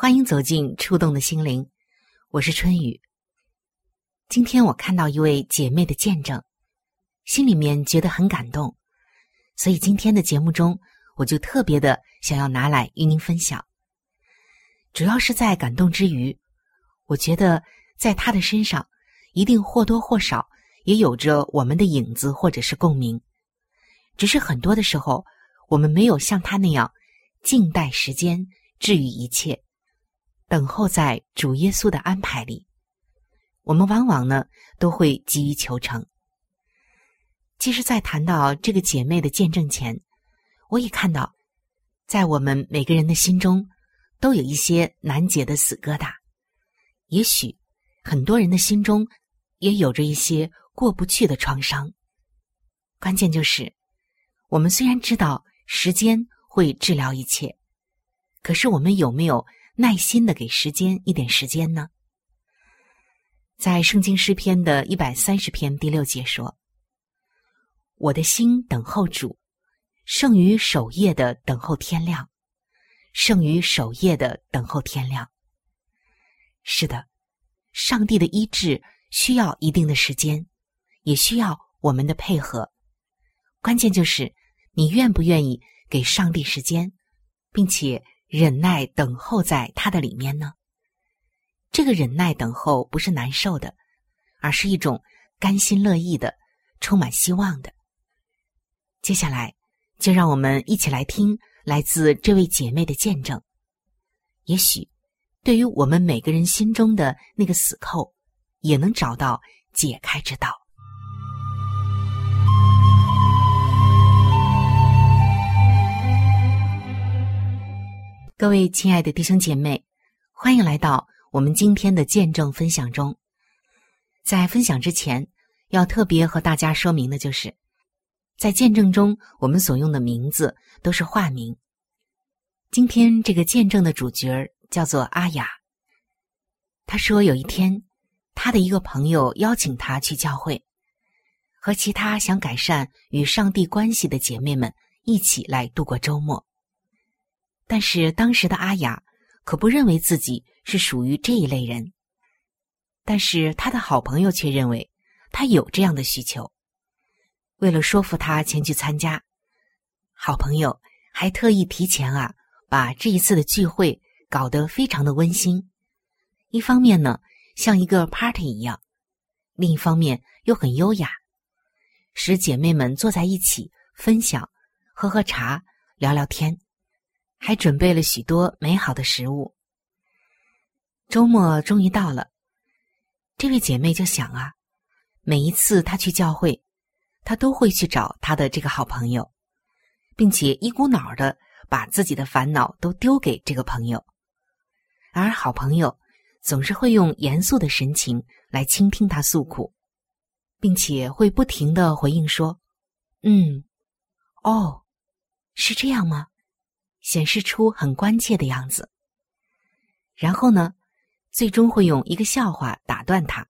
欢迎走进触动的心灵，我是春雨。今天我看到一位姐妹的见证，心里面觉得很感动。所以今天的节目中，我就特别的想要拿来与您分享。主要是在感动之余，我觉得在他的身上一定或多或少也有着我们的影子或者是共鸣，只是很多的时候我们没有像他那样静待时间治愈一切，等候在主耶稣的安排里，我们往往呢都会急于求成。其实，在谈到这个姐妹的见证前，我也看到，在我们每个人的心中，都有一些难解的死疙瘩。也许，很多人的心中也有着一些过不去的创伤。关键就是，我们虽然知道时间会治疗一切，可是我们有没有耐心的给时间一点时间呢？在圣经诗篇的一百三十篇第六节说。我的心等候主，胜于守夜的等候天亮，胜于守夜的等候天亮。是的，上帝的医治需要一定的时间，也需要我们的配合。关键就是你愿不愿意给上帝时间，并且忍耐等候在他的里面呢？这个忍耐等候不是难受的，而是一种甘心乐意的、充满希望的。接下来，就让我们一起来听来自这位姐妹的见证。也许，对于我们每个人心中的那个死扣，也能找到解开之道。各位亲爱的弟兄姐妹，欢迎来到我们今天的见证分享中。在分享之前，要特别和大家说明的就是。在见证中，我们所用的名字都是化名。今天这个见证的主角叫做阿雅。他说，有一天，他的一个朋友邀请他去教会，和其他想改善与上帝关系的姐妹们一起来度过周末。但是当时的阿雅可不认为自己是属于这一类人，但是他的好朋友却认为他有这样的需求。为了说服他前去参加，好朋友还特意提前啊，把这一次的聚会搞得非常的温馨。一方面呢，像一个 party 一样；另一方面又很优雅，使姐妹们坐在一起分享、喝喝茶、聊聊天，还准备了许多美好的食物。周末终于到了，这位姐妹就想啊，每一次她去教会。她都会去找她的这个好朋友，并且一股脑的把自己的烦恼都丢给这个朋友，而好朋友总是会用严肃的神情来倾听他诉苦，并且会不停的回应说：“嗯，哦，是这样吗？”显示出很关切的样子。然后呢，最终会用一个笑话打断他，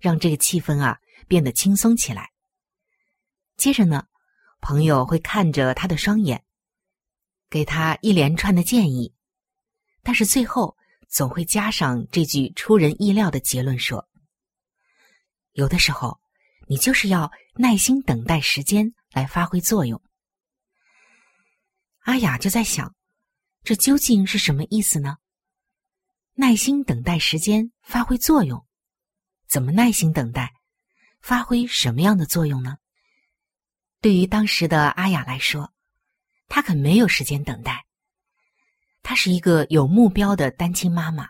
让这个气氛啊变得轻松起来。接着呢，朋友会看着他的双眼，给他一连串的建议，但是最后总会加上这句出人意料的结论：说，有的时候你就是要耐心等待时间来发挥作用。阿雅就在想，这究竟是什么意思呢？耐心等待时间发挥作用，怎么耐心等待？发挥什么样的作用呢？对于当时的阿雅来说，她可没有时间等待。她是一个有目标的单亲妈妈，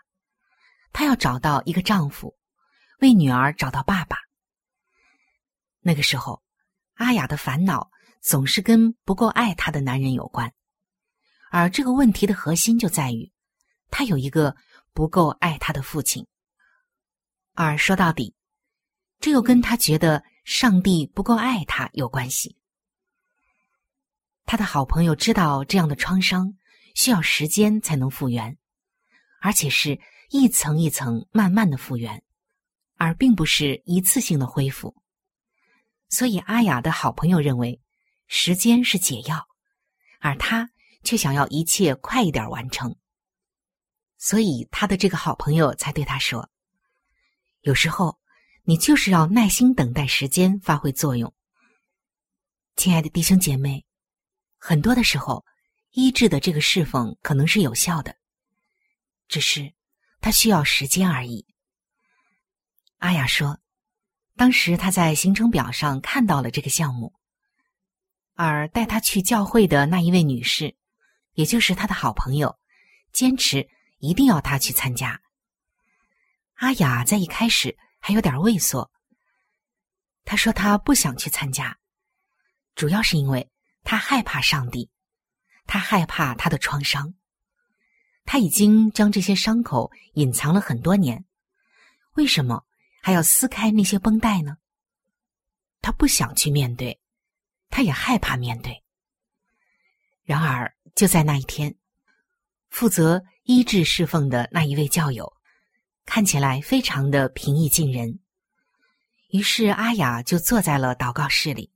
她要找到一个丈夫，为女儿找到爸爸。那个时候，阿雅的烦恼总是跟不够爱她的男人有关，而这个问题的核心就在于，他有一个不够爱他的父亲。而说到底，这又跟他觉得上帝不够爱他有关系。他的好朋友知道这样的创伤需要时间才能复原，而且是一层一层慢慢的复原，而并不是一次性的恢复。所以阿雅的好朋友认为时间是解药，而他却想要一切快一点完成。所以他的这个好朋友才对他说：“有时候你就是要耐心等待时间发挥作用。”亲爱的弟兄姐妹。很多的时候，医治的这个侍奉可能是有效的，只是他需要时间而已。阿雅说，当时他在行程表上看到了这个项目，而带他去教会的那一位女士，也就是他的好朋友，坚持一定要他去参加。阿雅在一开始还有点畏缩，他说他不想去参加，主要是因为。他害怕上帝，他害怕他的创伤，他已经将这些伤口隐藏了很多年，为什么还要撕开那些绷带呢？他不想去面对，他也害怕面对。然而，就在那一天，负责医治侍奉的那一位教友，看起来非常的平易近人，于是阿雅就坐在了祷告室里，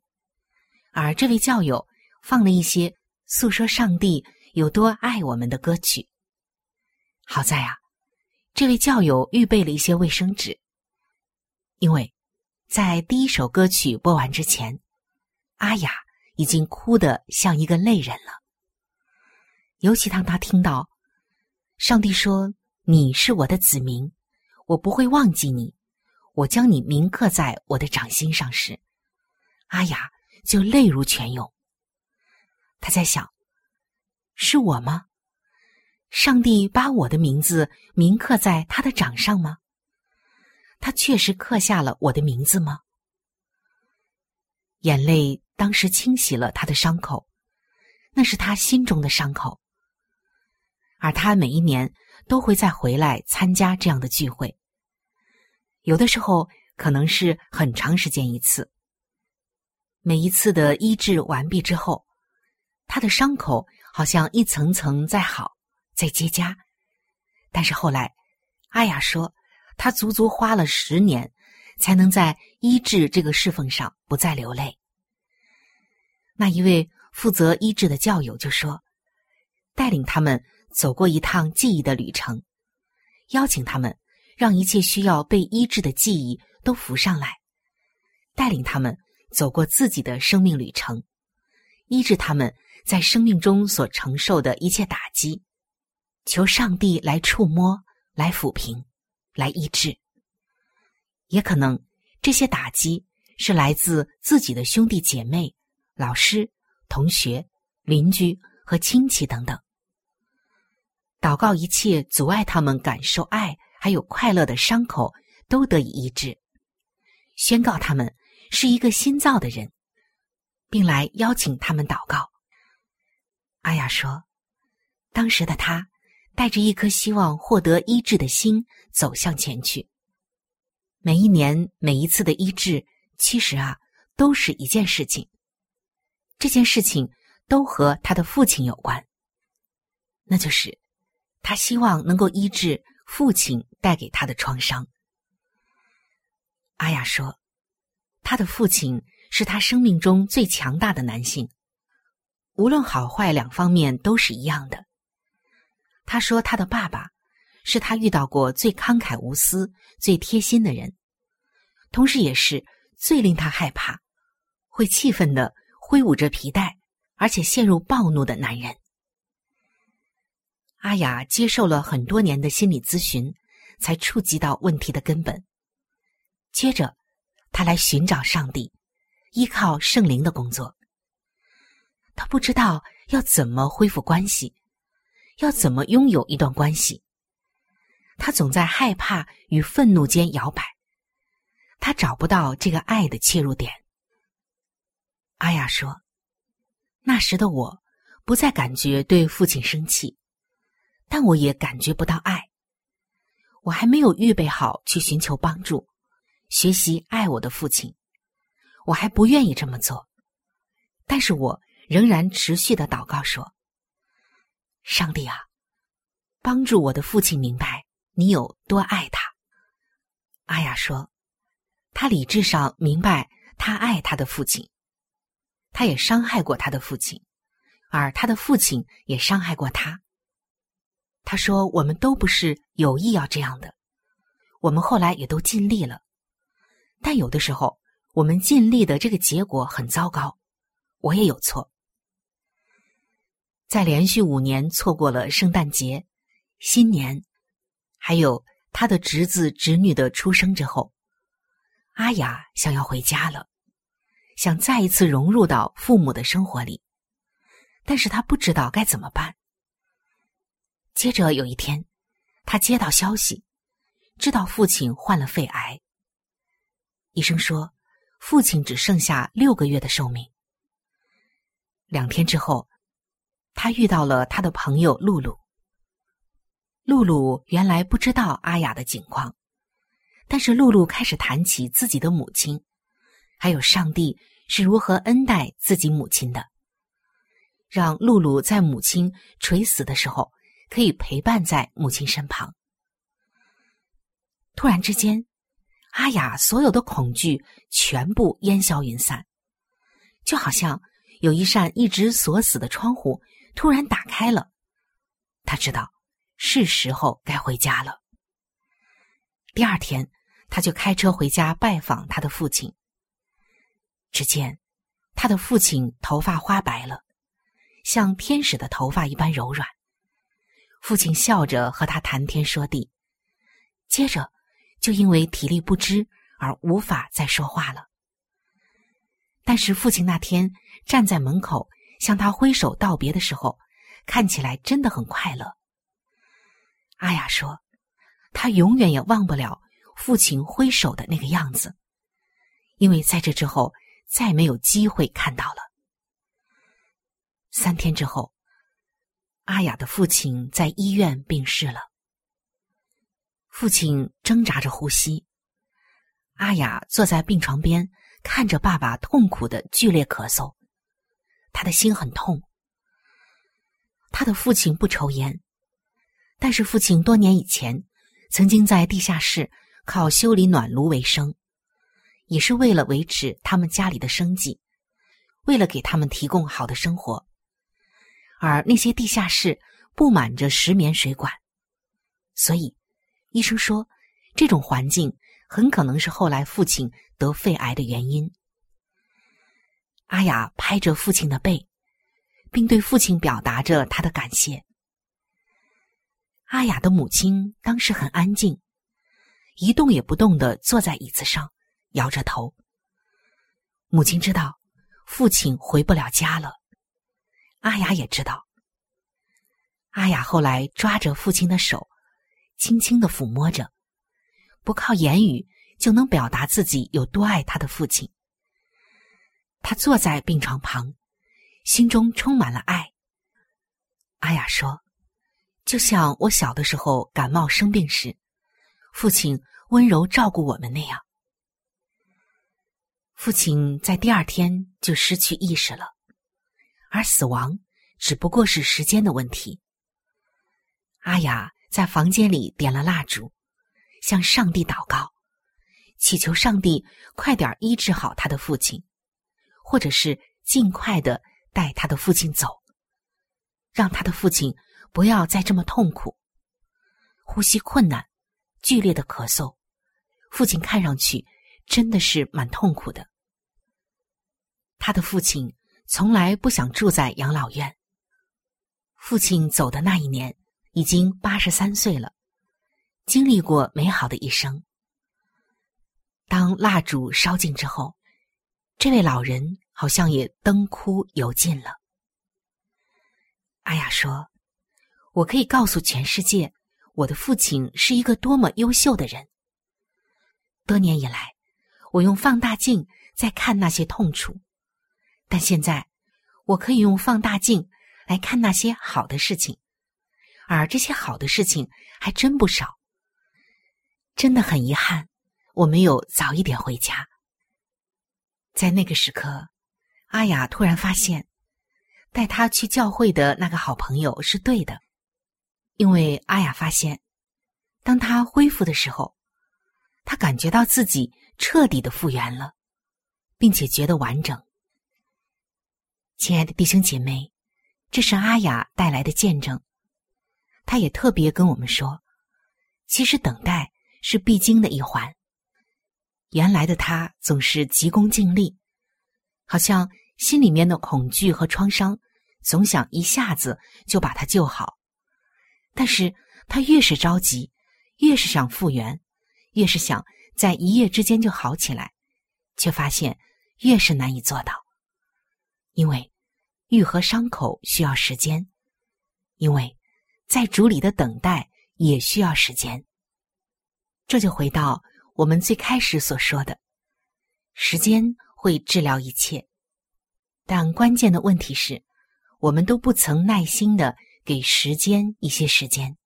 而这位教友。放了一些诉说上帝有多爱我们的歌曲。好在啊，这位教友预备了一些卫生纸，因为在第一首歌曲播完之前，阿雅已经哭得像一个泪人了。尤其当他听到上帝说：“你是我的子民，我不会忘记你，我将你铭刻在我的掌心上时，阿雅就泪如泉涌。他在想：“是我吗？上帝把我的名字铭刻在他的掌上吗？他确实刻下了我的名字吗？”眼泪当时清洗了他的伤口，那是他心中的伤口。而他每一年都会再回来参加这样的聚会，有的时候可能是很长时间一次。每一次的医治完毕之后。他的伤口好像一层层在好，在结痂，但是后来，阿雅说，他足足花了十年，才能在医治这个侍奉上不再流泪。那一位负责医治的教友就说，带领他们走过一趟记忆的旅程，邀请他们，让一切需要被医治的记忆都浮上来，带领他们走过自己的生命旅程，医治他们。在生命中所承受的一切打击，求上帝来触摸、来抚平、来医治。也可能这些打击是来自自己的兄弟姐妹、老师、同学、邻居和亲戚等等。祷告一切阻碍他们感受爱还有快乐的伤口都得以医治，宣告他们是一个新造的人，并来邀请他们祷告。阿雅说：“当时的他带着一颗希望获得医治的心走向前去。每一年每一次的医治，其实啊都是一件事情。这件事情都和他的父亲有关，那就是他希望能够医治父亲带给他的创伤。阿雅说，他的父亲是他生命中最强大的男性，无论好坏两方面都是一样的。他说，他的爸爸是他遇到过最慷慨无私、最贴心的人，同时也是最令他害怕、会气愤的挥舞着皮带，而且陷入暴怒的男人。阿雅接受了很多年的心理咨询，才触及到问题的根本。接着，他来寻找上帝，依靠圣灵的工作。他不知道要怎么恢复关系，要怎么拥有一段关系。他总在害怕与愤怒间摇摆，他找不到这个爱的切入点。阿雅说：“那时的我，不再感觉对父亲生气。”但我也感觉不到爱，我还没有预备好去寻求帮助，学习爱我的父亲，我还不愿意这么做。但是我仍然持续的祷告说：“上帝啊，帮助我的父亲明白你有多爱他。”阿雅说：“他理智上明白他爱他的父亲，他也伤害过他的父亲，而他的父亲也伤害过他。”他说：“我们都不是有意要这样的，我们后来也都尽力了，但有的时候我们尽力的这个结果很糟糕，我也有错。在连续五年错过了圣诞节、新年，还有他的侄子侄女的出生之后，阿雅想要回家了，想再一次融入到父母的生活里，但是他不知道该怎么办。”接着有一天，他接到消息，知道父亲患了肺癌。医生说，父亲只剩下六个月的寿命。两天之后，他遇到了他的朋友露露。露露原来不知道阿雅的境况，但是露露开始谈起自己的母亲，还有上帝是如何恩待自己母亲的，让露露在母亲垂死的时候。可以陪伴在母亲身旁。突然之间，阿雅所有的恐惧全部烟消云散，就好像有一扇一直锁死的窗户突然打开了。他知道是时候该回家了。第二天，他就开车回家拜访他的父亲。只见他的父亲头发花白了，像天使的头发一般柔软。父亲笑着和他谈天说地，接着就因为体力不支而无法再说话了。但是父亲那天站在门口向他挥手道别的时候，看起来真的很快乐。阿雅说：“他永远也忘不了父亲挥手的那个样子，因为在这之后再没有机会看到了。”三天之后。阿雅的父亲在医院病逝了。父亲挣扎着呼吸，阿雅坐在病床边，看着爸爸痛苦的剧烈咳嗽，他的心很痛。他的父亲不抽烟，但是父亲多年以前曾经在地下室靠修理暖炉为生，也是为了维持他们家里的生计，为了给他们提供好的生活。而那些地下室布满着石棉水管，所以医生说，这种环境很可能是后来父亲得肺癌的原因。阿雅拍着父亲的背，并对父亲表达着他的感谢。阿雅的母亲当时很安静，一动也不动的坐在椅子上，摇着头。母亲知道父亲回不了家了。阿雅也知道。阿雅后来抓着父亲的手，轻轻的抚摸着，不靠言语就能表达自己有多爱他的父亲。他坐在病床旁，心中充满了爱。阿雅说：“就像我小的时候感冒生病时，父亲温柔照顾我们那样。”父亲在第二天就失去意识了。而死亡只不过是时间的问题。阿雅在房间里点了蜡烛，向上帝祷告，祈求上帝快点医治好他的父亲，或者是尽快的带他的父亲走，让他的父亲不要再这么痛苦，呼吸困难，剧烈的咳嗽，父亲看上去真的是蛮痛苦的。他的父亲从来不想住在养老院。父亲走的那一年。已经八十三岁了，经历过美好的一生。当蜡烛烧尽之后，这位老人好像也灯枯油尽了。阿雅说：“我可以告诉全世界，我的父亲是一个多么优秀的人。多年以来，我用放大镜在看那些痛楚，但现在，我可以用放大镜来看那些好的事情。”而这些好的事情还真不少，真的很遗憾，我没有早一点回家。在那个时刻，阿雅突然发现，带他去教会的那个好朋友是对的，因为阿雅发现，当他恢复的时候，他感觉到自己彻底的复原了，并且觉得完整。亲爱的弟兄姐妹，这是阿雅带来的见证。他也特别跟我们说，其实等待是必经的一环。原来的他总是急功近利，好像心里面的恐惧和创伤，总想一下子就把他救好。但是他越是着急，越是想复原，越是想在一夜之间就好起来，却发现越是难以做到。因为愈合伤口需要时间，因为。在主里的等待也需要时间。这就回到我们最开始所说的，时间会治疗一切，但关键的问题是，我们都不曾耐心的给时间一些时间，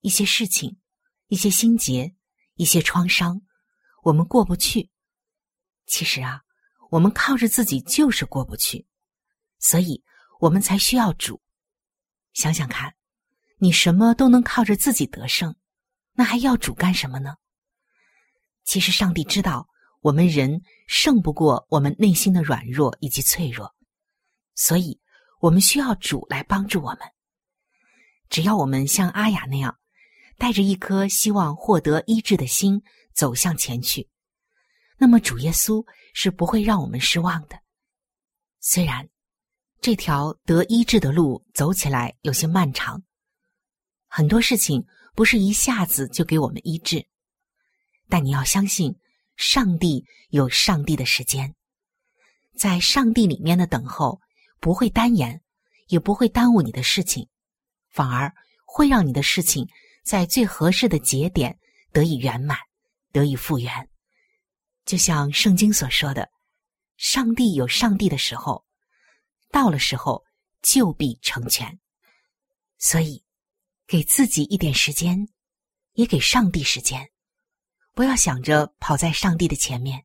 一些事情，一些心结，一些创伤，我们过不去。其实啊，我们靠着自己就是过不去，所以我们才需要主。想想看，你什么都能靠着自己得胜，那还要主干什么呢？其实上帝知道我们人胜不过我们内心的软弱以及脆弱，所以我们需要主来帮助我们。只要我们像阿雅那样，带着一颗希望获得医治的心走向前去，那么主耶稣是不会让我们失望的。虽然。这条得医治的路走起来有些漫长，很多事情不是一下子就给我们医治，但你要相信，上帝有上帝的时间，在上帝里面的等候不会单言，也不会耽误你的事情，反而会让你的事情在最合适的节点得以圆满，得以复原。就像圣经所说的，上帝有上帝的时候。到了时候，就必成全。所以，给自己一点时间，也给上帝时间。不要想着跑在上帝的前面。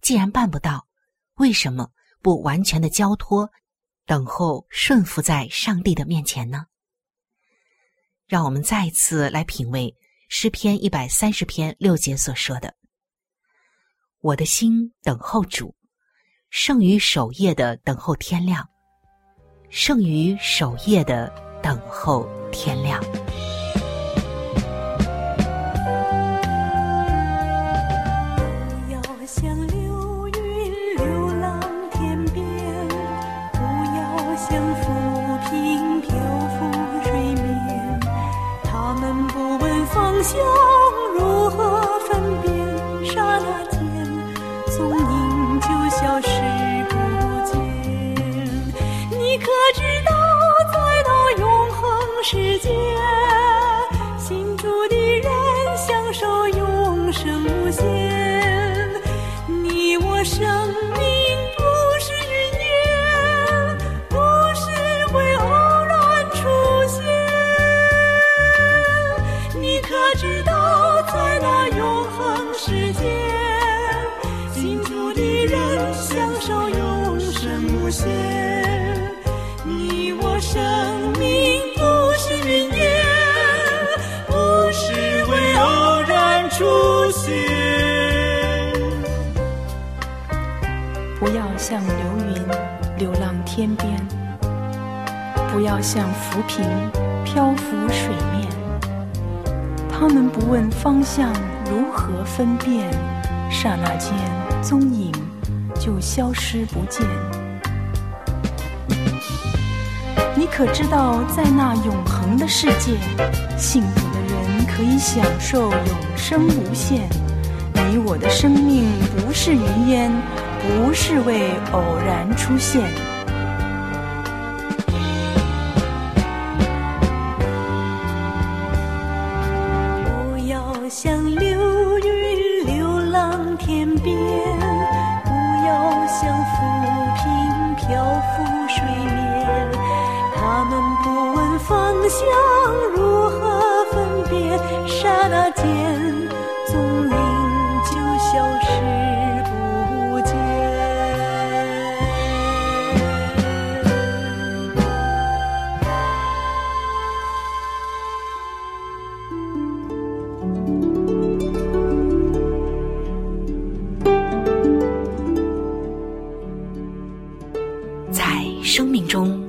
既然办不到，为什么不完全的交托，等候顺服在上帝的面前呢？让我们再一次来品味诗篇一百三十篇六节所说的：“我的心等候主。”胜于守夜的等候天亮胜于守夜的等候天亮。不要像流云流浪天边不要像浮萍漂浮水面他们不问方向。世界，分辨？刹那间，踪影就消失不见。你可知道，在那永恒的世界，幸福的人可以享受永生无限。你我的生命不是云烟，不是为偶然出现。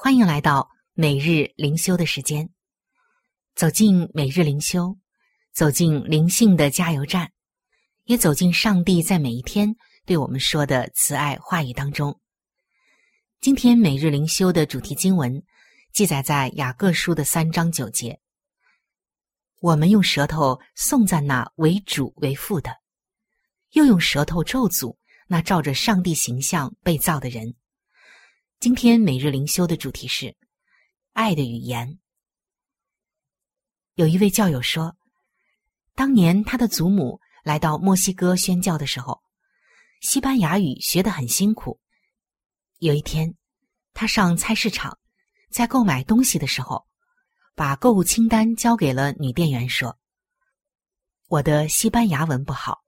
欢迎来到每日灵修的时间，走进每日灵修，走进灵性的加油站，也走进上帝在每一天对我们说的慈爱话语当中。今天每日灵修的主题经文记载在雅各书的三章九节。我们用舌头颂赞那为主为父的，又用舌头咒诅那照着上帝形象被造的人。今天每日灵修的主题是爱的语言。有一位教友说，当年他的祖母来到墨西哥宣教的时候，西班牙语学得很辛苦。有一天，他上菜市场，在购买东西的时候，把购物清单交给了女店员，说：“我的西班牙文不好，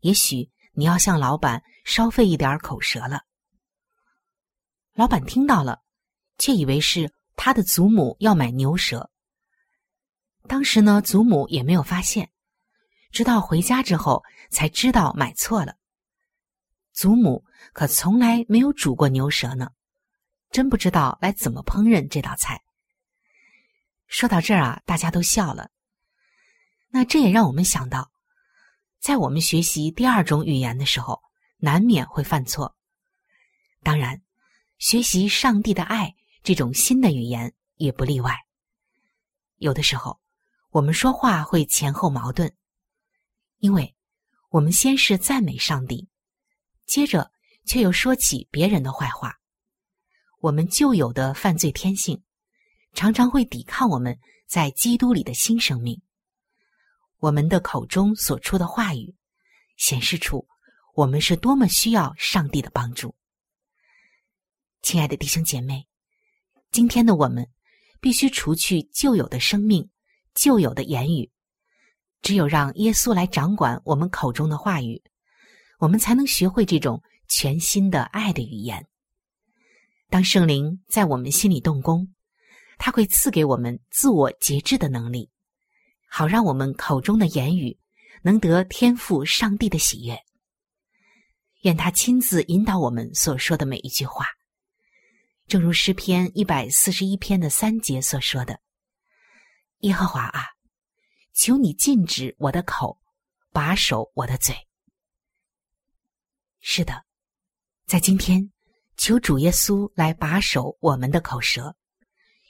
也许你要向老板稍费一点口舌了。”老板听到了，却以为是他的祖母要买牛舌。当时呢，祖母也没有发现，直到回家之后才知道买错了。祖母可从来没有煮过牛舌呢，真不知道来怎么烹饪这道菜。说到这儿啊，大家都笑了。那这也让我们想到，在我们学习第二种语言的时候，难免会犯错。当然。学习上帝的爱这种新的语言也不例外。有的时候，我们说话会前后矛盾，因为我们先是赞美上帝，接着却又说起别人的坏话。我们旧有的犯罪天性，常常会抵抗我们在基督里的新生命。我们的口中所出的话语，显示出我们是多么需要上帝的帮助。亲爱的弟兄姐妹，今天的我们必须除去旧有的生命、旧有的言语，只有让耶稣来掌管我们口中的话语，我们才能学会这种全新的爱的语言。当圣灵在我们心里动工，他会赐给我们自我节制的能力，好让我们口中的言语能得天赋上帝的喜悦。愿他亲自引导我们所说的每一句话。正如诗篇一百四十一篇的三节所说的：“耶和华啊，求你禁止我的口，把守我的嘴。”是的，在今天，求主耶稣来把守我们的口舌，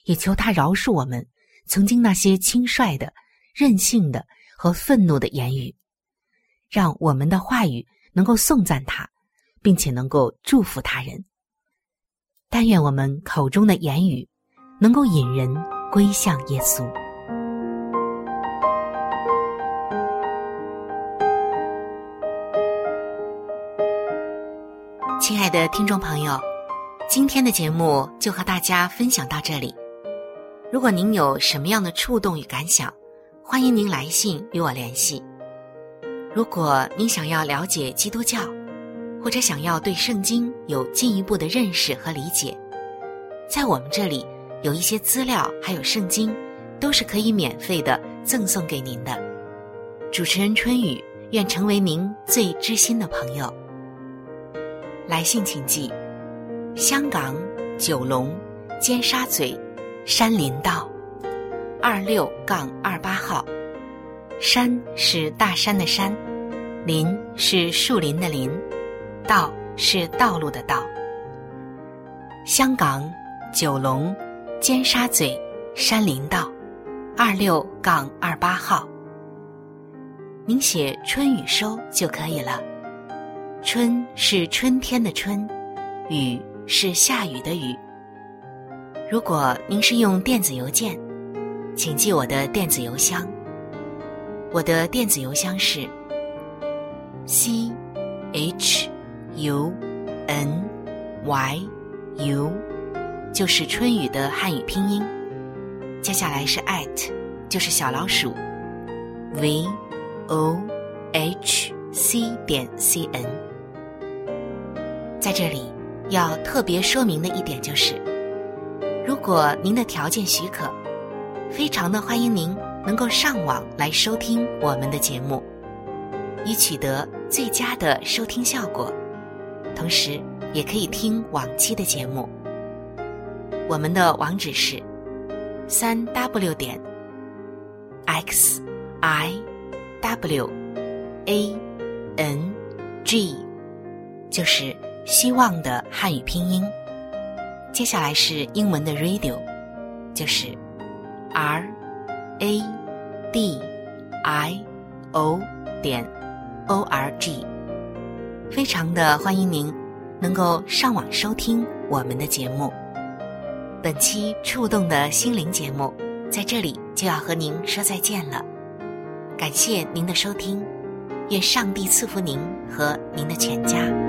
也求他饶恕我们曾经那些轻率的、任性的和愤怒的言语，让我们的话语能够颂赞他，并且能够祝福他人。但愿我们口中的言语能够引人归向耶稣。亲爱的听众朋友，今天的节目就和大家分享到这里。如果您有什么样的触动与感想，欢迎您来信与我联系。如果您想要了解基督教，或者想要对圣经有进一步的认识和理解，在我们这里有一些资料，还有圣经，都是可以免费的赠送给您的。主持人春雨愿成为您最知心的朋友。来信请寄：香港九龙尖沙咀山林道二六杠二八号。山是大山的山，林是树林的林，道是道路的道。香港九龙尖沙咀山林道二六杠二八号。您写“春雨收”就可以了。春是春天的春，雨是下雨的雨。如果您是用电子邮件，请记我的电子邮箱。我的电子邮箱是 c h u n y u，就是春雨的汉语拼音。接下来是 at，就是小老鼠 v o h c 点 c n。在这里，要特别说明的一点就是，如果您的条件许可，非常的欢迎您能够上网来收听我们的节目，以取得最佳的收听效果。同时，也可以听往期的节目。我们的网址是三 w 点 x i w a n g，就是。希望的汉语拼音，接下来是英文的 radio，就是 r a d i o 点 o r g。非常的欢迎您能够上网收听我们的节目。本期触动的心灵节目在这里就要和您说再见了，感谢您的收听，愿上帝赐福您和您的全家。